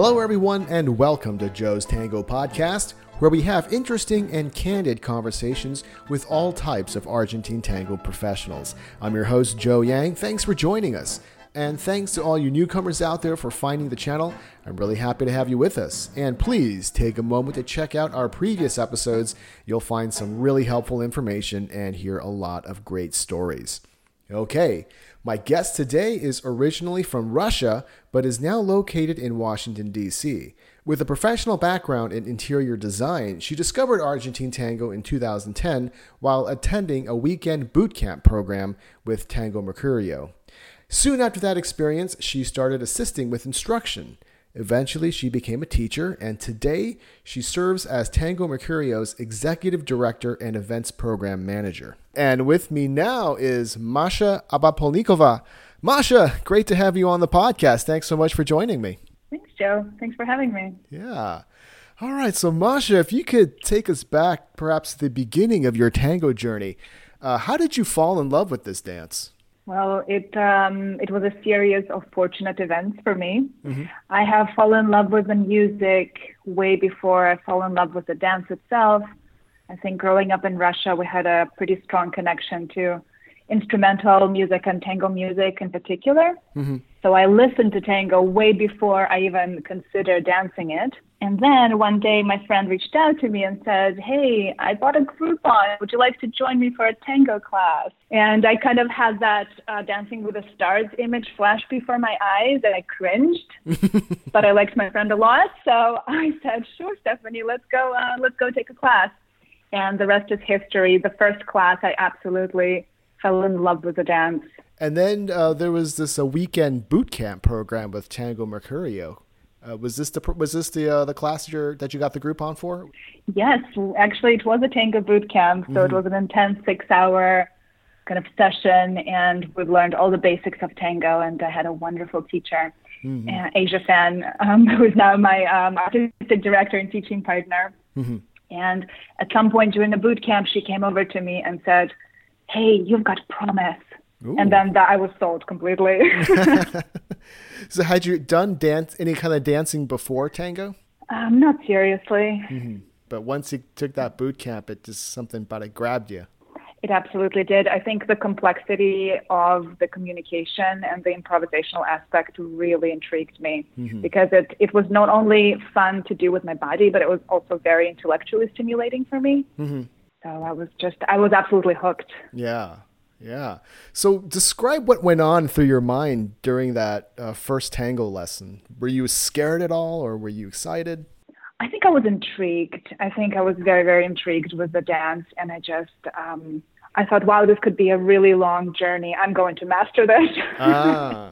Hello, everyone, and welcome to Joe's Tango Podcast, where we have interesting and candid conversations with all types of Argentine tango professionals. I'm your host, Joe Yang. Thanks for joining us. And thanks to all you newcomers out there for finding the channel. I'm really happy to have you with us. And please take a moment to check out our previous episodes. You'll find some really helpful information and hear a lot of great stories. Okay, my guest today is originally from Russia, but is now located in Washington, D.C. With a professional background in interior design, she discovered Argentine tango in 2010 while attending a weekend boot camp program with Tango Mercurio. Soon after that experience, she started assisting with instruction. Eventually, she became a teacher, and today she serves as Tango Mercurio's executive director and events program manager. And with me now is Masha Abapolnikova. Masha, great to have you on the podcast. Thanks so much for joining me. Thanks, Joe. Thanks for having me. Yeah. All right. So, Masha, if you could take us back perhaps to the beginning of your tango journey, uh, how did you fall in love with this dance? Well, it um, it was a series of fortunate events for me. Mm-hmm. I have fallen in love with the music way before I fell in love with the dance itself. I think growing up in Russia, we had a pretty strong connection to instrumental music and tango music in particular. Mm-hmm. So I listened to tango way before I even considered dancing it. And then one day my friend reached out to me and said, Hey, I bought a Groupon. Would you like to join me for a tango class? And I kind of had that uh, Dancing with the Stars image flash before my eyes and I cringed. but I liked my friend a lot. So I said, Sure, Stephanie, let's go, uh, let's go take a class. And the rest is history. The first class, I absolutely fell in love with the dance. And then uh, there was this a weekend boot camp program with Tango Mercurio. Uh, was this the was this the uh, the class that, you that you got the Groupon for? Yes, actually, it was a tango boot camp, so mm-hmm. it was an intense six-hour kind of session, and we learned all the basics of tango. And I had a wonderful teacher, mm-hmm. uh, Asia Fan, um, who is now my um, artistic director and teaching partner. Mm-hmm. And at some point during the boot camp, she came over to me and said, hey, you've got promise. Ooh. And then that I was sold completely. so, had you done dance any kind of dancing before tango? Um, not seriously. Mm-hmm. But once you took that boot camp, it just something about it grabbed you. It absolutely did. I think the complexity of the communication and the improvisational aspect really intrigued me mm-hmm. because it, it was not only fun to do with my body, but it was also very intellectually stimulating for me. Mm-hmm. So I was just, I was absolutely hooked. Yeah. Yeah. So describe what went on through your mind during that uh, first tango lesson. Were you scared at all or were you excited? I think I was intrigued. I think I was very, very intrigued with the dance. And I just, um, I thought, wow, this could be a really long journey. I'm going to master this. ah,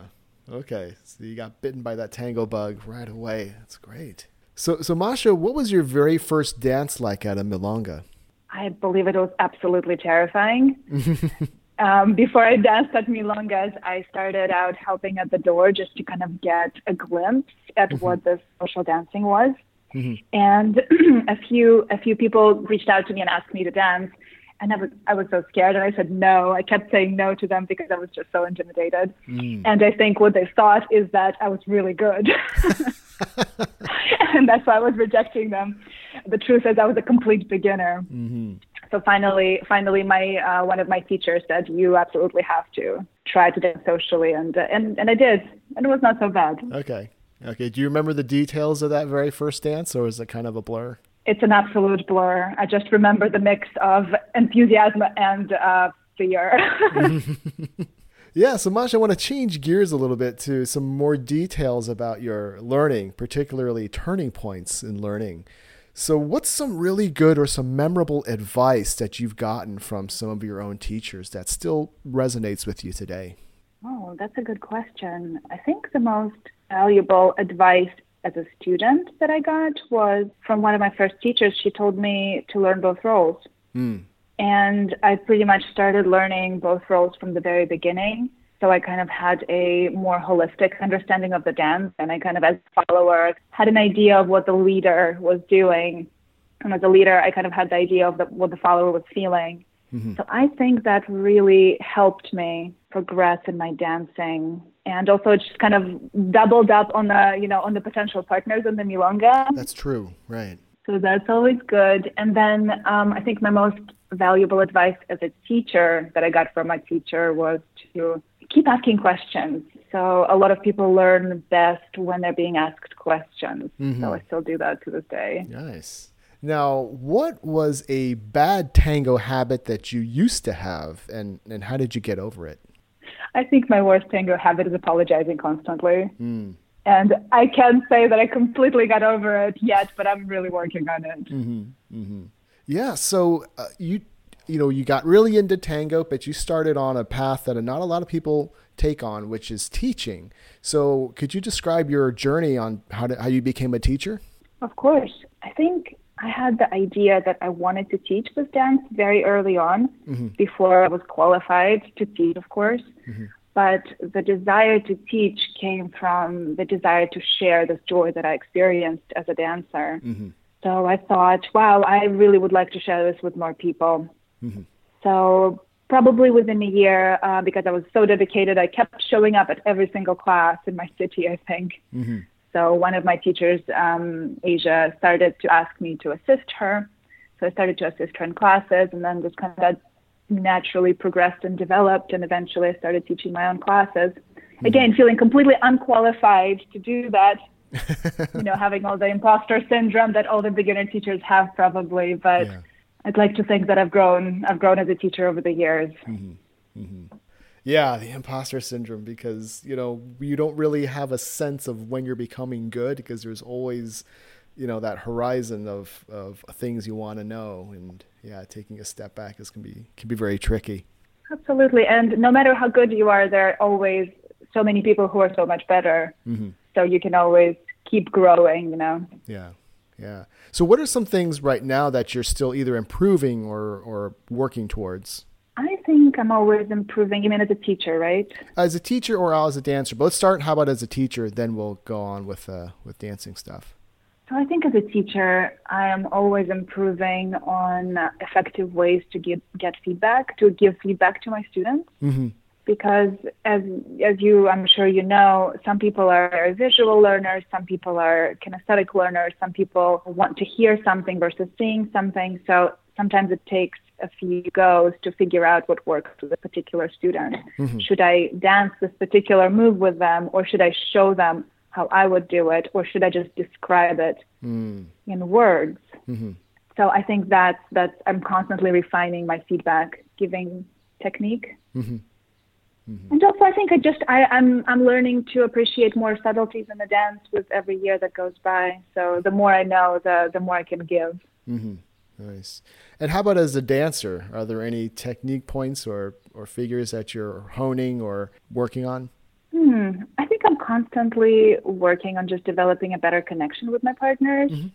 okay. So you got bitten by that tango bug right away. That's great. So, so Masha, what was your very first dance like at a milonga? I believe it was absolutely terrifying. um, before I danced at Milongas, I started out helping at the door just to kind of get a glimpse at mm-hmm. what the social dancing was. Mm-hmm. And a few a few people reached out to me and asked me to dance, and I was I was so scared, and I said no. I kept saying no to them because I was just so intimidated. Mm. And I think what they thought is that I was really good, and that's why I was rejecting them the truth is I was a complete beginner. Mm-hmm. So finally, finally, my uh, one of my teachers said, "You absolutely have to try to dance socially," and uh, and and I did, and it was not so bad. Okay, okay. Do you remember the details of that very first dance, or is it kind of a blur? It's an absolute blur. I just remember the mix of enthusiasm and uh, fear. Yeah, so Masha, I want to change gears a little bit to some more details about your learning, particularly turning points in learning. So, what's some really good or some memorable advice that you've gotten from some of your own teachers that still resonates with you today? Oh, that's a good question. I think the most valuable advice as a student that I got was from one of my first teachers. She told me to learn both roles. Mm. And I pretty much started learning both roles from the very beginning. So I kind of had a more holistic understanding of the dance, and I kind of, as a follower, had an idea of what the leader was doing. And as a leader, I kind of had the idea of the, what the follower was feeling. Mm-hmm. So I think that really helped me progress in my dancing and also it just kind of doubled up on the you know on the potential partners in the milonga. That's true, right? So that's always good. And then um, I think my most valuable advice as a teacher that I got from my teacher was to keep asking questions. So a lot of people learn best when they're being asked questions. Mm-hmm. So I still do that to this day. Nice. Now, what was a bad tango habit that you used to have, and, and how did you get over it? I think my worst tango habit is apologizing constantly. Mm. And I can't say that I completely got over it yet, but I'm really working on it. Mm-hmm. Mm-hmm. Yeah. So uh, you, you know, you got really into tango, but you started on a path that not a lot of people take on, which is teaching. So could you describe your journey on how to, how you became a teacher? Of course. I think I had the idea that I wanted to teach this dance very early on, mm-hmm. before I was qualified to teach, of course. Mm-hmm. But the desire to teach came from the desire to share this joy that I experienced as a dancer. Mm-hmm. So I thought, wow, I really would like to share this with more people. Mm-hmm. So probably within a year, uh, because I was so dedicated, I kept showing up at every single class in my city, I think. Mm-hmm. So one of my teachers, um, Asia, started to ask me to assist her. So I started to assist her in classes, and then just kind of naturally progressed and developed. And eventually, I started teaching my own classes. Mm-hmm. Again, feeling completely unqualified to do that. you know, having all the imposter syndrome that all the beginner teachers have, probably. But yeah. I'd like to think that I've grown. I've grown as a teacher over the years. Mm-hmm. Mm-hmm. Yeah, the imposter syndrome because you know you don't really have a sense of when you're becoming good because there's always you know that horizon of of things you want to know and yeah, taking a step back is can be can be very tricky. Absolutely, and no matter how good you are, there are always so many people who are so much better. Mm-hmm. So you can always keep growing, you know. Yeah. Yeah. So what are some things right now that you're still either improving or or working towards? I think I'm always improving. You mean as a teacher, right? As a teacher or as a dancer. But let's start. How about as a teacher? Then we'll go on with uh, with dancing stuff. So I think as a teacher, I am always improving on effective ways to get get feedback, to give feedback to my students. Mm-hmm. Because as as you, I'm sure you know, some people are visual learners, some people are kinesthetic learners, some people want to hear something versus seeing something. So sometimes it takes a few goes to figure out what works with a particular student. Mm-hmm. Should I dance this particular move with them, or should I show them how I would do it, or should I just describe it mm. in words? Mm-hmm. So I think that's that's I'm constantly refining my feedback giving technique. Mm-hmm. Mm-hmm. And also, I think I just I, I'm I'm learning to appreciate more subtleties in the dance with every year that goes by. So the more I know, the the more I can give. Mm-hmm. Nice. And how about as a dancer? Are there any technique points or, or figures that you're honing or working on? Hmm. I think I'm constantly working on just developing a better connection with my partners. Mm-hmm.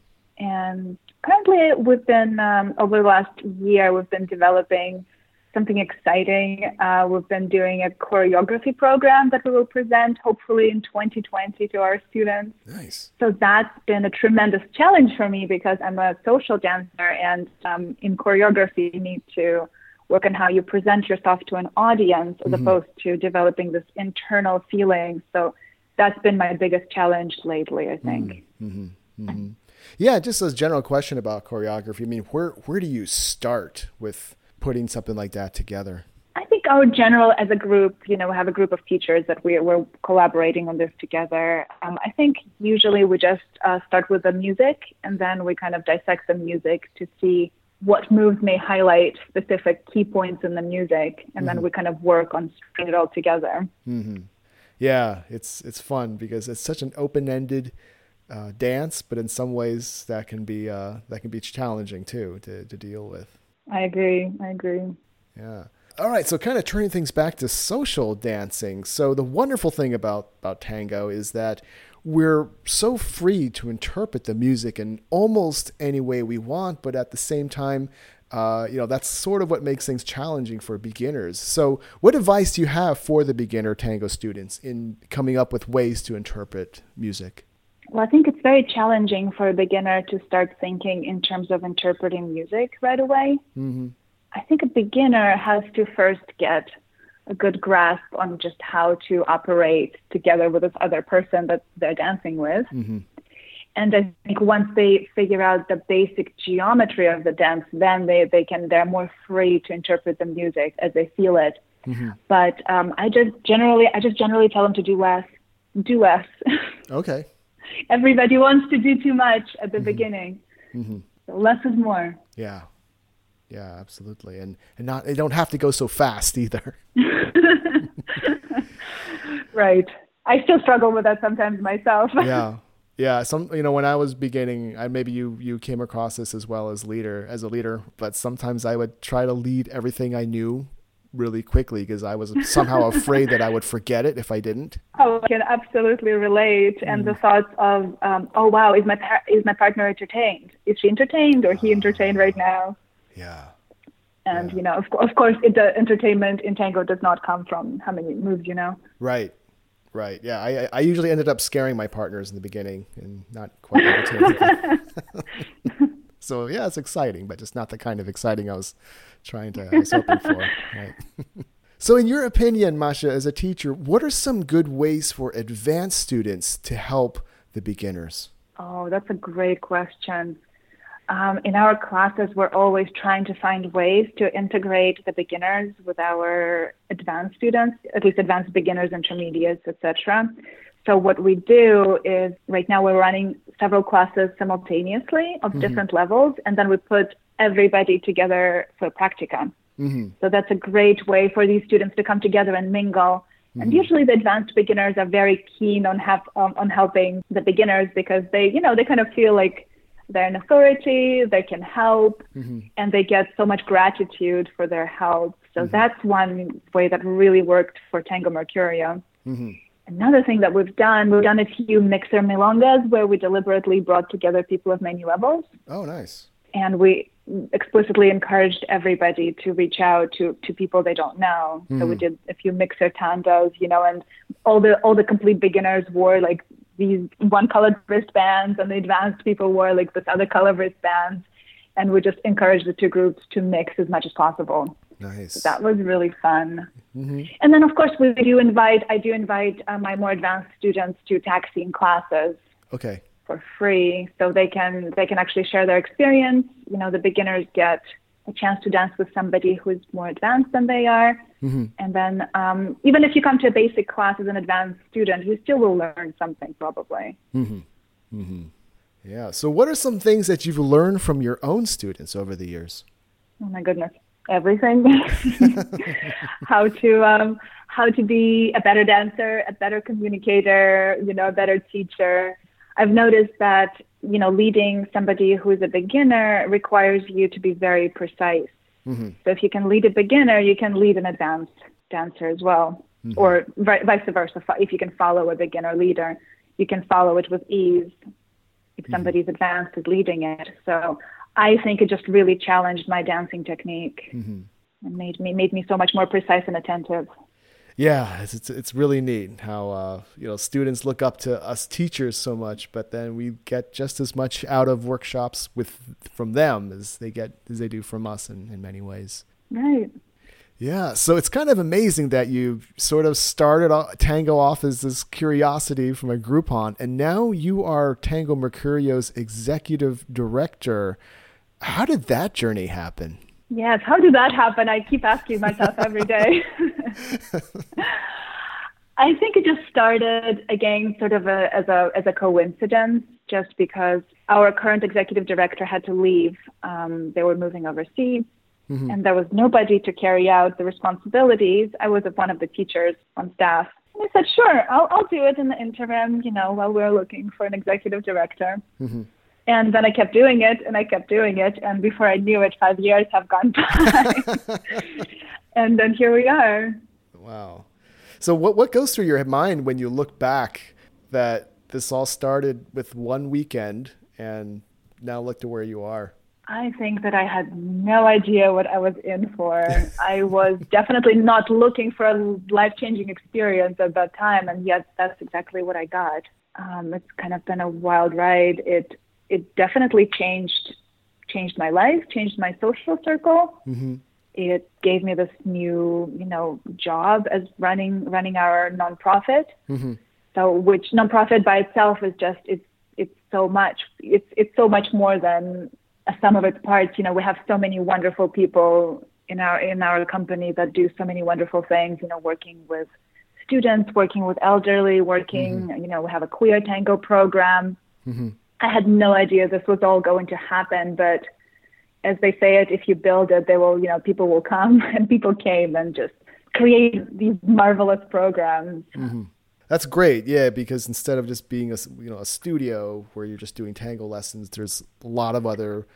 And currently, we've been, um, over the last year, we've been developing something exciting. Uh, we've been doing a choreography program that we will present hopefully in 2020 to our students. Nice. So that's been a tremendous challenge for me because I'm a social dancer and um, in choreography you need to work on how you present yourself to an audience as mm-hmm. opposed to developing this internal feeling. So that's been my biggest challenge lately, I think. Mm-hmm. Mm-hmm. Yeah, just a general question about choreography. I mean, where where do you start with putting something like that together? I think our general, as a group, you know, we have a group of teachers that we're, we're collaborating on this together. Um, I think usually we just uh, start with the music and then we kind of dissect the music to see what moves may highlight specific key points in the music, and mm-hmm. then we kind of work on stringing it all together. Mm-hmm. Yeah, it's it's fun because it's such an open-ended uh, dance, but in some ways that can be uh, that can be challenging too to to deal with. I agree. I agree. Yeah. All right, so kind of turning things back to social dancing. So the wonderful thing about about tango is that we're so free to interpret the music in almost any way we want, but at the same time, uh, you know, that's sort of what makes things challenging for beginners. So, what advice do you have for the beginner tango students in coming up with ways to interpret music? Well, I think it's very challenging for a beginner to start thinking in terms of interpreting music right away. Mm-hmm. I think a beginner has to first get a good grasp on just how to operate together with this other person that they're dancing with. Mm-hmm. And I think once they figure out the basic geometry of the dance, then they, they can they're more free to interpret the music as they feel it. Mm-hmm. But um, I just generally I just generally tell them to do less, do less. Okay. Everybody wants to do too much at the mm-hmm. beginning. Mm-hmm. So less is more. Yeah. Yeah, absolutely. And and not they don't have to go so fast either. right. I still struggle with that sometimes myself. yeah. Yeah, some you know when I was beginning, I, maybe you you came across this as well as leader as a leader, but sometimes I would try to lead everything I knew really quickly because I was somehow afraid that I would forget it if I didn't. Oh, I can absolutely relate. Mm. And the thoughts of, um, oh wow, is my par- is my partner entertained? Is she entertained or he entertained right now? Yeah. And yeah. you know, of, of course, it, the entertainment in tango does not come from how many moves you know. Right. Right. Yeah. I I usually ended up scaring my partners in the beginning and not quite entertaining. so yeah, it's exciting, but just not the kind of exciting I was trying to I was hoping for. Right. so, in your opinion, Masha, as a teacher, what are some good ways for advanced students to help the beginners? Oh, that's a great question. Um, in our classes, we're always trying to find ways to integrate the beginners with our advanced students, at least advanced beginners, intermediates, etc. So what we do is right now we're running several classes simultaneously of mm-hmm. different levels, and then we put everybody together for practicum. Mm-hmm. So that's a great way for these students to come together and mingle. Mm-hmm. And usually the advanced beginners are very keen on have um, on helping the beginners because they you know they kind of feel like they're an authority, they can help, mm-hmm. and they get so much gratitude for their help. So mm-hmm. that's one way that really worked for Tango Mercurio. Another thing that we've done, we've done a few mixer milongas where we deliberately brought together people of many levels. Oh, nice. And we explicitly encouraged everybody to reach out to, to people they don't know. So we mm-hmm. did a few mixer tandas, you know, and all the all the complete beginners wore like these one colored wristbands and the advanced people wore like this other color wristbands and we just encouraged the two groups to mix as much as possible nice that was really fun mm-hmm. and then of course we do invite i do invite uh, my more advanced students to taxiing classes okay for free so they can they can actually share their experience you know the beginners get a chance to dance with somebody who's more advanced than they are. Mm-hmm. And then um, even if you come to a basic class as an advanced student, you still will learn something probably. Mm-hmm. Mm-hmm. Yeah. So, what are some things that you've learned from your own students over the years? Oh my goodness, everything. how to um, how to be a better dancer, a better communicator, you know, a better teacher. I've noticed that you know, leading somebody who is a beginner requires you to be very precise. Mm-hmm. So if you can lead a beginner, you can lead an advanced dancer as well, mm-hmm. or vice versa. If you can follow a beginner leader, you can follow it with ease. If mm-hmm. somebody's mm-hmm. advanced is leading it, so I think it just really challenged my dancing technique mm-hmm. and made me made me so much more precise and attentive yeah, it's, it's, it's really neat how uh, you know students look up to us teachers so much, but then we get just as much out of workshops with from them as they get as they do from us in, in many ways. Right. Yeah, so it's kind of amazing that you sort of started Tango off as this curiosity from a Groupon, and now you are Tango Mercurio's executive director. How did that journey happen? Yes, how did that happen? I keep asking myself every day. I think it just started again, sort of a, as a as a coincidence, just because our current executive director had to leave. Um, they were moving overseas, mm-hmm. and there was nobody to carry out the responsibilities. I was one of the teachers on staff. And I said, "Sure, I'll I'll do it in the interim, you know, while we're looking for an executive director." Mm-hmm. And then I kept doing it and I kept doing it. And before I knew it, five years have gone by. and then here we are. Wow. So what, what goes through your mind when you look back that this all started with one weekend and now look to where you are? I think that I had no idea what I was in for. I was definitely not looking for a life changing experience at that time, and yet that's exactly what I got. Um, it's kind of been a wild ride. It it definitely changed changed my life, changed my social circle. Mm-hmm. it gave me this new, you know, job as running running our nonprofit. Mm-hmm. So, which nonprofit by itself is just it's it's so much. It's it's so much more than a sum of its parts. You know, we have so many wonderful people in our in our company that do so many wonderful things. You know, working with students, working with elderly, working. Mm-hmm. You know, we have a queer tango program. I had no idea this was all going to happen, but as they say it, if you build it, they will, you know, people will come, and people came and just create these marvelous programs. Mm-hmm. That's great, yeah, because instead of just being a you know a studio where you're just doing tango lessons, there's a lot of other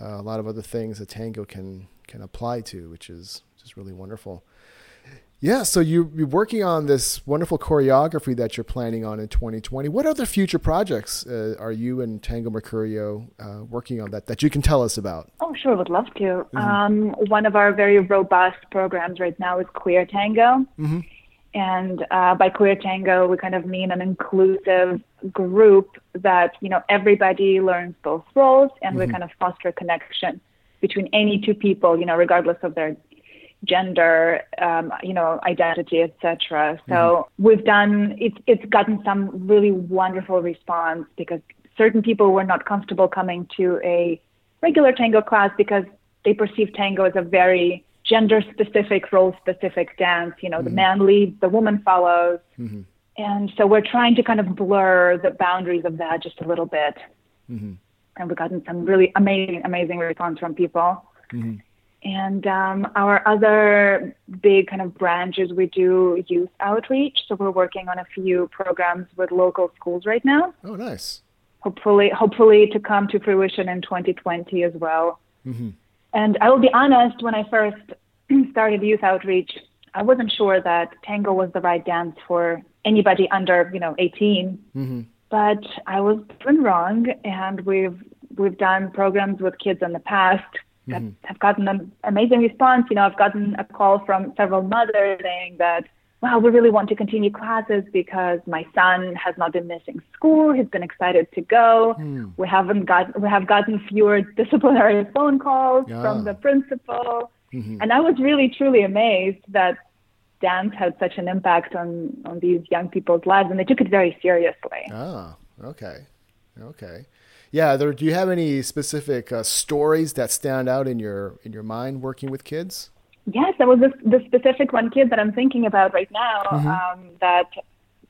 uh, a lot of other things that tango can can apply to, which is just really wonderful. Yeah, so you, you're working on this wonderful choreography that you're planning on in 2020. What other future projects uh, are you and Tango Mercurio uh, working on that that you can tell us about? Oh, sure, would love to. Mm-hmm. Um, one of our very robust programs right now is Queer Tango. Mm-hmm. And uh, by Queer Tango, we kind of mean an inclusive group that, you know, everybody learns both roles and mm-hmm. we kind of foster connection between any two people, you know, regardless of their gender, um, you know, identity, etc. So mm-hmm. we've done it's it's gotten some really wonderful response because certain people were not comfortable coming to a regular tango class because they perceive tango as a very gender specific, role specific dance. You know, mm-hmm. the man leads, the woman follows. Mm-hmm. And so we're trying to kind of blur the boundaries of that just a little bit. Mm-hmm. And we've gotten some really amazing, amazing response from people. And um, our other big kind of branches, we do youth outreach. So we're working on a few programs with local schools right now. Oh, nice. Hopefully, hopefully to come to fruition in 2020 as well. Mm-hmm. And I will be honest, when I first started youth outreach, I wasn't sure that tango was the right dance for anybody under, you know, 18. Mm-hmm. But I was proven wrong, and we've we've done programs with kids in the past mm-hmm. have gotten an amazing response. You know, I've gotten a call from several mothers saying that, wow, we really want to continue classes because my son has not been missing school. He's been excited to go. Mm. We haven't got we have gotten fewer disciplinary phone calls yeah. from the principal. Mm-hmm. And I was really truly amazed that dance had such an impact on on these young people's lives and they took it very seriously. Ah, okay. Okay yeah, there, do you have any specific uh, stories that stand out in your in your mind working with kids? Yes, there was this, the specific one kid that I'm thinking about right now mm-hmm. um, that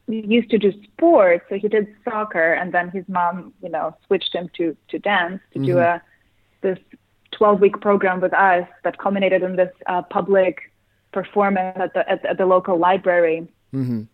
used to do sports. So he did soccer, and then his mom, you know, switched him to to dance to mm-hmm. do a this 12 week program with us that culminated in this uh, public performance at the at, at the local library. Mm-hmm.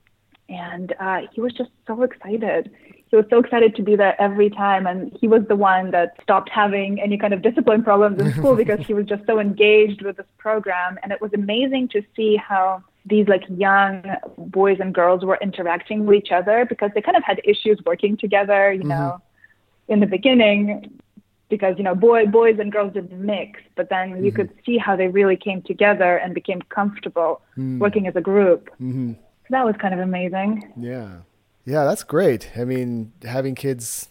And uh, he was just so excited he was so excited to be there every time and he was the one that stopped having any kind of discipline problems in school because he was just so engaged with this program and it was amazing to see how these like young boys and girls were interacting with each other because they kind of had issues working together you know mm-hmm. in the beginning because you know boy boys and girls didn't mix but then mm-hmm. you could see how they really came together and became comfortable mm-hmm. working as a group mm-hmm. so that was kind of amazing yeah yeah, that's great. I mean, having kids,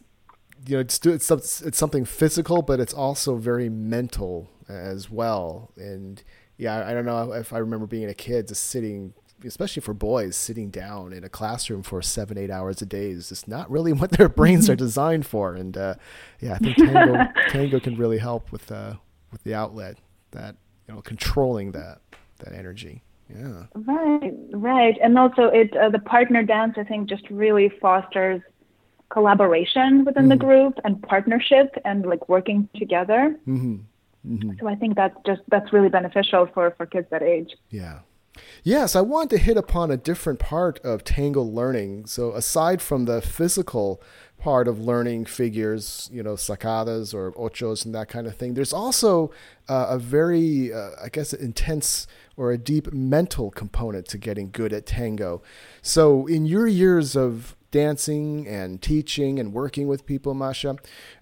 you know, it's it's, it's something physical, but it's also very mental as well. And yeah, I don't know if I remember being a kid just sitting, especially for boys, sitting down in a classroom for seven, eight hours a day is just not really what their brains are designed for. And uh, yeah, I think tango tango can really help with uh, with the outlet that you know controlling that that energy. Yeah. Right, right, and also it uh, the partner dance I think just really fosters collaboration within mm-hmm. the group and partnership and like working together. Mm-hmm. Mm-hmm. So I think that's just that's really beneficial for for kids that age. Yeah. Yes, I want to hit upon a different part of tango learning. So aside from the physical part of learning figures, you know, sacadas or ochos and that kind of thing, there's also uh, a very, uh, I guess, intense or a deep mental component to getting good at tango. So, in your years of dancing and teaching and working with people, Masha,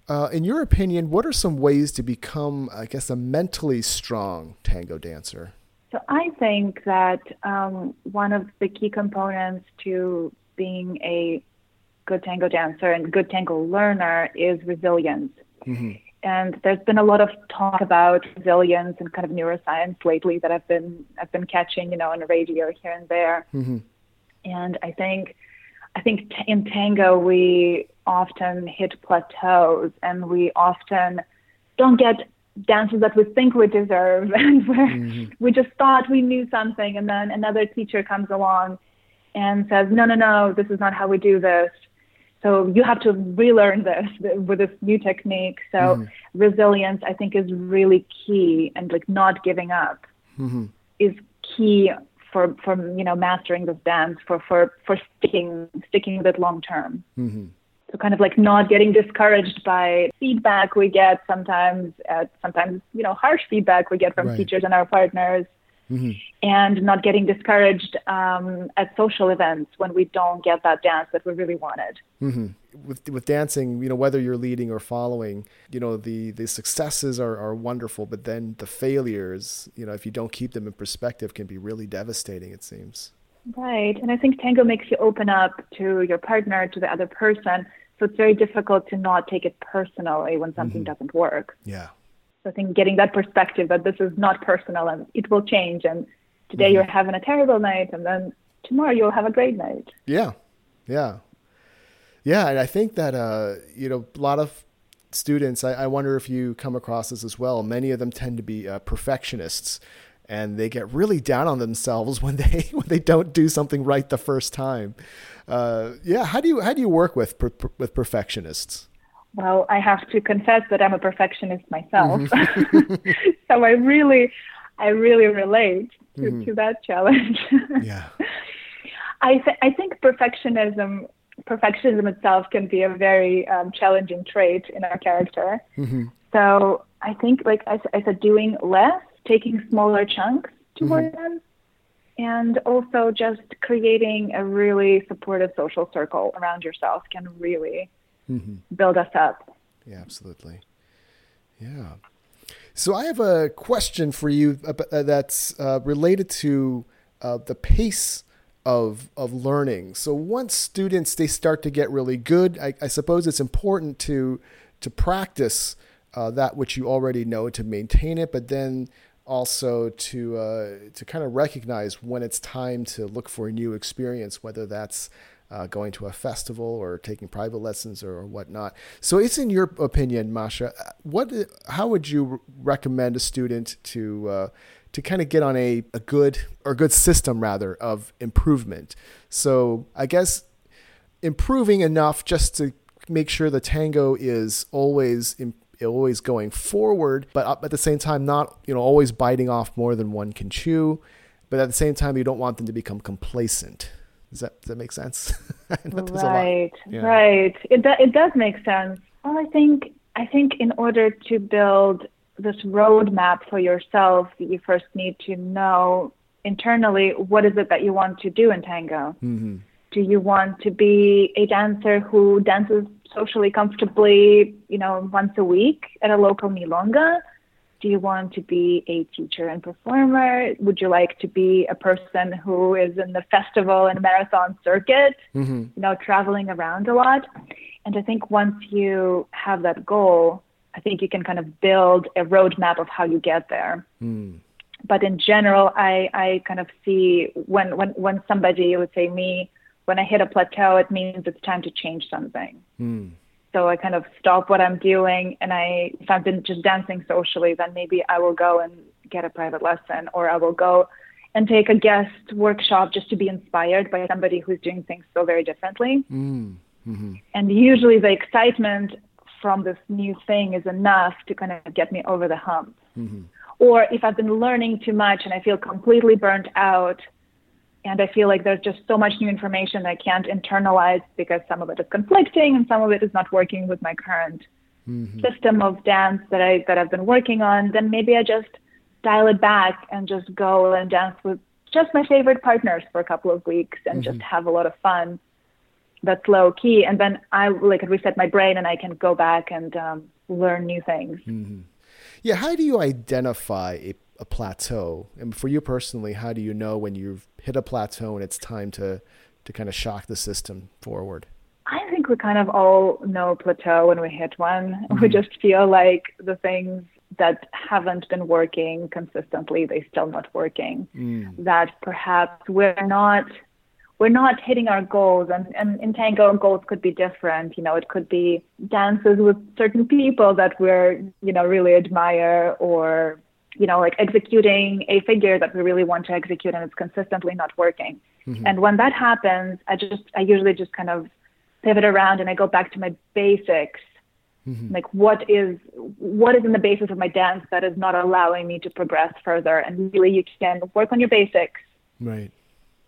uh, in your opinion, what are some ways to become, I guess, a mentally strong tango dancer? So, I think that um, one of the key components to being a good tango dancer and good tango learner is resilience. Mm-hmm. And there's been a lot of talk about resilience and kind of neuroscience lately that I've been I've been catching, you know, on the radio here and there. Mm-hmm. And I think I think t- in tango we often hit plateaus and we often don't get dances that we think we deserve and where mm-hmm. we just thought we knew something and then another teacher comes along and says no no no this is not how we do this so you have to relearn this with this new technique. So mm-hmm. resilience, I think, is really key, and like not giving up mm-hmm. is key for for you know mastering this dance for for for sticking sticking with it long term. Mm-hmm. So kind of like not getting discouraged by feedback we get sometimes, uh, sometimes you know harsh feedback we get from right. teachers and our partners mm-hmm. and not getting discouraged um, at social events when we don't get that dance that we really wanted. Mm-hmm. With with dancing, you know, whether you're leading or following, you know, the the successes are, are wonderful, but then the failures, you know, if you don't keep them in perspective, can be really devastating. It seems. Right, and I think tango makes you open up to your partner, to the other person. So it's very difficult to not take it personally when something mm-hmm. doesn't work. Yeah. So I think getting that perspective that this is not personal and it will change. And today mm-hmm. you're having a terrible night, and then tomorrow you'll have a great night. Yeah, yeah, yeah. And I think that uh, you know a lot of students. I, I, wonder if you come across this as well. Many of them tend to be uh, perfectionists. And they get really down on themselves when they when they don't do something right the first time. Uh, yeah, how do you how do you work with per, with perfectionists? Well, I have to confess that I'm a perfectionist myself. Mm-hmm. so I really, I really relate to, mm-hmm. to that challenge. yeah. I, th- I think perfectionism, perfectionism itself can be a very um, challenging trait in our character. Mm-hmm. So I think, like I, I, said, doing less, taking smaller chunks towards mm-hmm. them, and also just creating a really supportive social circle around yourself can really mm-hmm. build us up. Yeah, absolutely. Yeah. So I have a question for you uh, that's uh, related to uh, the pace of of learning. So once students they start to get really good, I, I suppose it's important to to practice uh, that which you already know to maintain it, but then also to uh, to kind of recognize when it's time to look for a new experience, whether that's uh, going to a festival or taking private lessons or, whatnot. So, it's in your opinion, Masha, what how would you recommend a student to uh, to kind of get on a, a good or good system rather of improvement? So, I guess improving enough just to make sure the tango is always always going forward, but at the same time, not you know always biting off more than one can chew. But at the same time, you don't want them to become complacent. Does that does that make sense? right, yeah. right. It do, it does make sense. Well, I think I think in order to build this roadmap for yourself, you first need to know internally what is it that you want to do in tango. Mm-hmm. Do you want to be a dancer who dances socially comfortably, you know, once a week at a local milonga? Do you want to be a teacher and performer? Would you like to be a person who is in the festival and marathon circuit, mm-hmm. you know, traveling around a lot? And I think once you have that goal, I think you can kind of build a roadmap of how you get there. Mm. But in general, I, I kind of see when, when, when somebody would say me, when I hit a plateau, it means it's time to change something. Mm so I kind of stop what I'm doing, and I if I've been just dancing socially, then maybe I will go and get a private lesson, or I will go and take a guest workshop just to be inspired by somebody who's doing things so very differently. Mm, mm-hmm. And usually the excitement from this new thing is enough to kind of get me over the hump. Mm-hmm. Or if I've been learning too much and I feel completely burnt out, and I feel like there's just so much new information I can't internalize because some of it is conflicting and some of it is not working with my current mm-hmm. system of dance that I that I've been working on, then maybe I just dial it back and just go and dance with just my favorite partners for a couple of weeks and mm-hmm. just have a lot of fun. That's low key, and then I like reset my brain and I can go back and um, learn new things. Mm-hmm. Yeah, how do you identify a, a plateau? And for you personally, how do you know when you've hit a plateau and it's time to to kind of shock the system forward? I think we kind of all know plateau when we hit one. Mm-hmm. We just feel like the things that haven't been working consistently, they still not working. Mm. That perhaps we're not we're not hitting our goals and, and in tango goals could be different you know it could be dances with certain people that we're you know really admire or you know like executing a figure that we really want to execute and it's consistently not working mm-hmm. and when that happens i just i usually just kind of pivot around and i go back to my basics mm-hmm. like what is what is in the basis of my dance that is not allowing me to progress further and really you can work on your basics right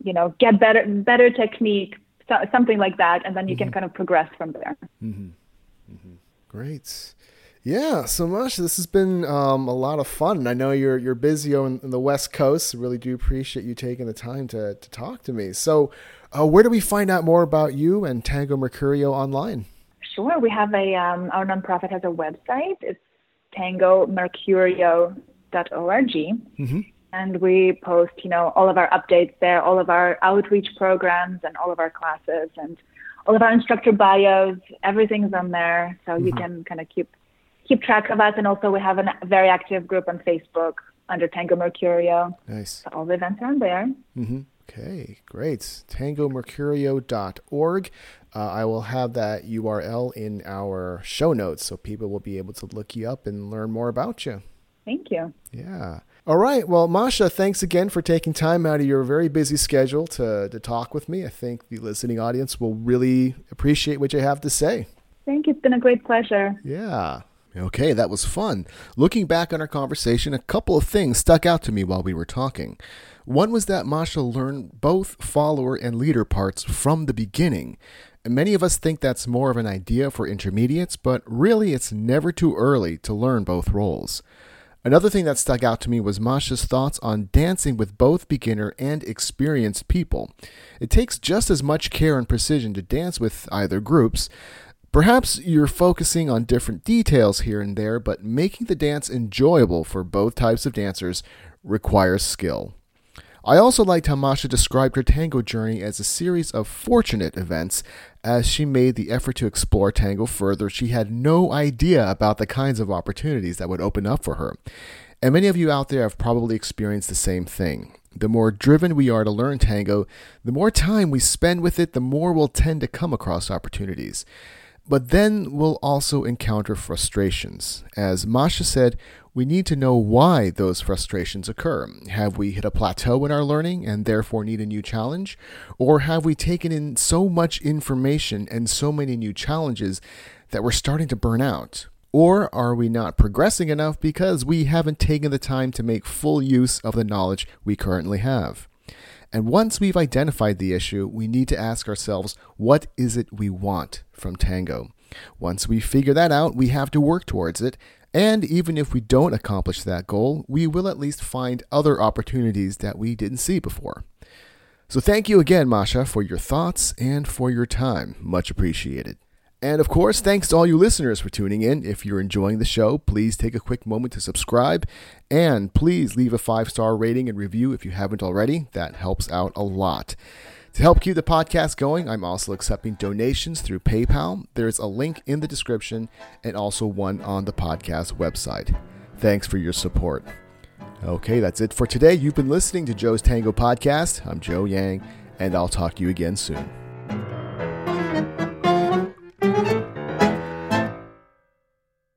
you know, get better, better technique, so, something like that, and then you mm-hmm. can kind of progress from there. Mm-hmm. Mm-hmm. Great. Yeah, so much. This has been um, a lot of fun. I know you're you're busy on, on, the West Coast. I really do appreciate you taking the time to to talk to me. So, uh, where do we find out more about you and Tango Mercurio online? Sure, we have a um, our nonprofit has a website. It's tangomercurio.org. Mm-hmm and we post, you know, all of our updates there, all of our outreach programs and all of our classes and all of our instructor bios. Everything's on there, so mm-hmm. you can kind of keep keep track of us. And also, we have a very active group on Facebook under Tango Mercurio. Nice. So all the events are on there. Mm-hmm. Okay, great. TangoMercurio.org. Uh, I will have that URL in our show notes so people will be able to look you up and learn more about you. Thank you. Yeah. All right. Well, Masha, thanks again for taking time out of your very busy schedule to, to talk with me. I think the listening audience will really appreciate what you have to say. Thank you. It's been a great pleasure. Yeah. Okay, that was fun. Looking back on our conversation, a couple of things stuck out to me while we were talking. One was that Masha learned both follower and leader parts from the beginning. And many of us think that's more of an idea for intermediates, but really it's never too early to learn both roles. Another thing that stuck out to me was Masha's thoughts on dancing with both beginner and experienced people. It takes just as much care and precision to dance with either groups. Perhaps you're focusing on different details here and there, but making the dance enjoyable for both types of dancers requires skill. I also liked how Masha described her tango journey as a series of fortunate events. As she made the effort to explore tango further, she had no idea about the kinds of opportunities that would open up for her. And many of you out there have probably experienced the same thing. The more driven we are to learn tango, the more time we spend with it, the more we'll tend to come across opportunities. But then we'll also encounter frustrations. As Masha said, we need to know why those frustrations occur. Have we hit a plateau in our learning and therefore need a new challenge? Or have we taken in so much information and so many new challenges that we're starting to burn out? Or are we not progressing enough because we haven't taken the time to make full use of the knowledge we currently have? And once we've identified the issue, we need to ask ourselves, what is it we want from tango? Once we figure that out, we have to work towards it. And even if we don't accomplish that goal, we will at least find other opportunities that we didn't see before. So thank you again, Masha, for your thoughts and for your time. Much appreciated. And of course, thanks to all you listeners for tuning in. If you're enjoying the show, please take a quick moment to subscribe and please leave a five star rating and review if you haven't already. That helps out a lot. To help keep the podcast going, I'm also accepting donations through PayPal. There's a link in the description and also one on the podcast website. Thanks for your support. Okay, that's it for today. You've been listening to Joe's Tango Podcast. I'm Joe Yang, and I'll talk to you again soon.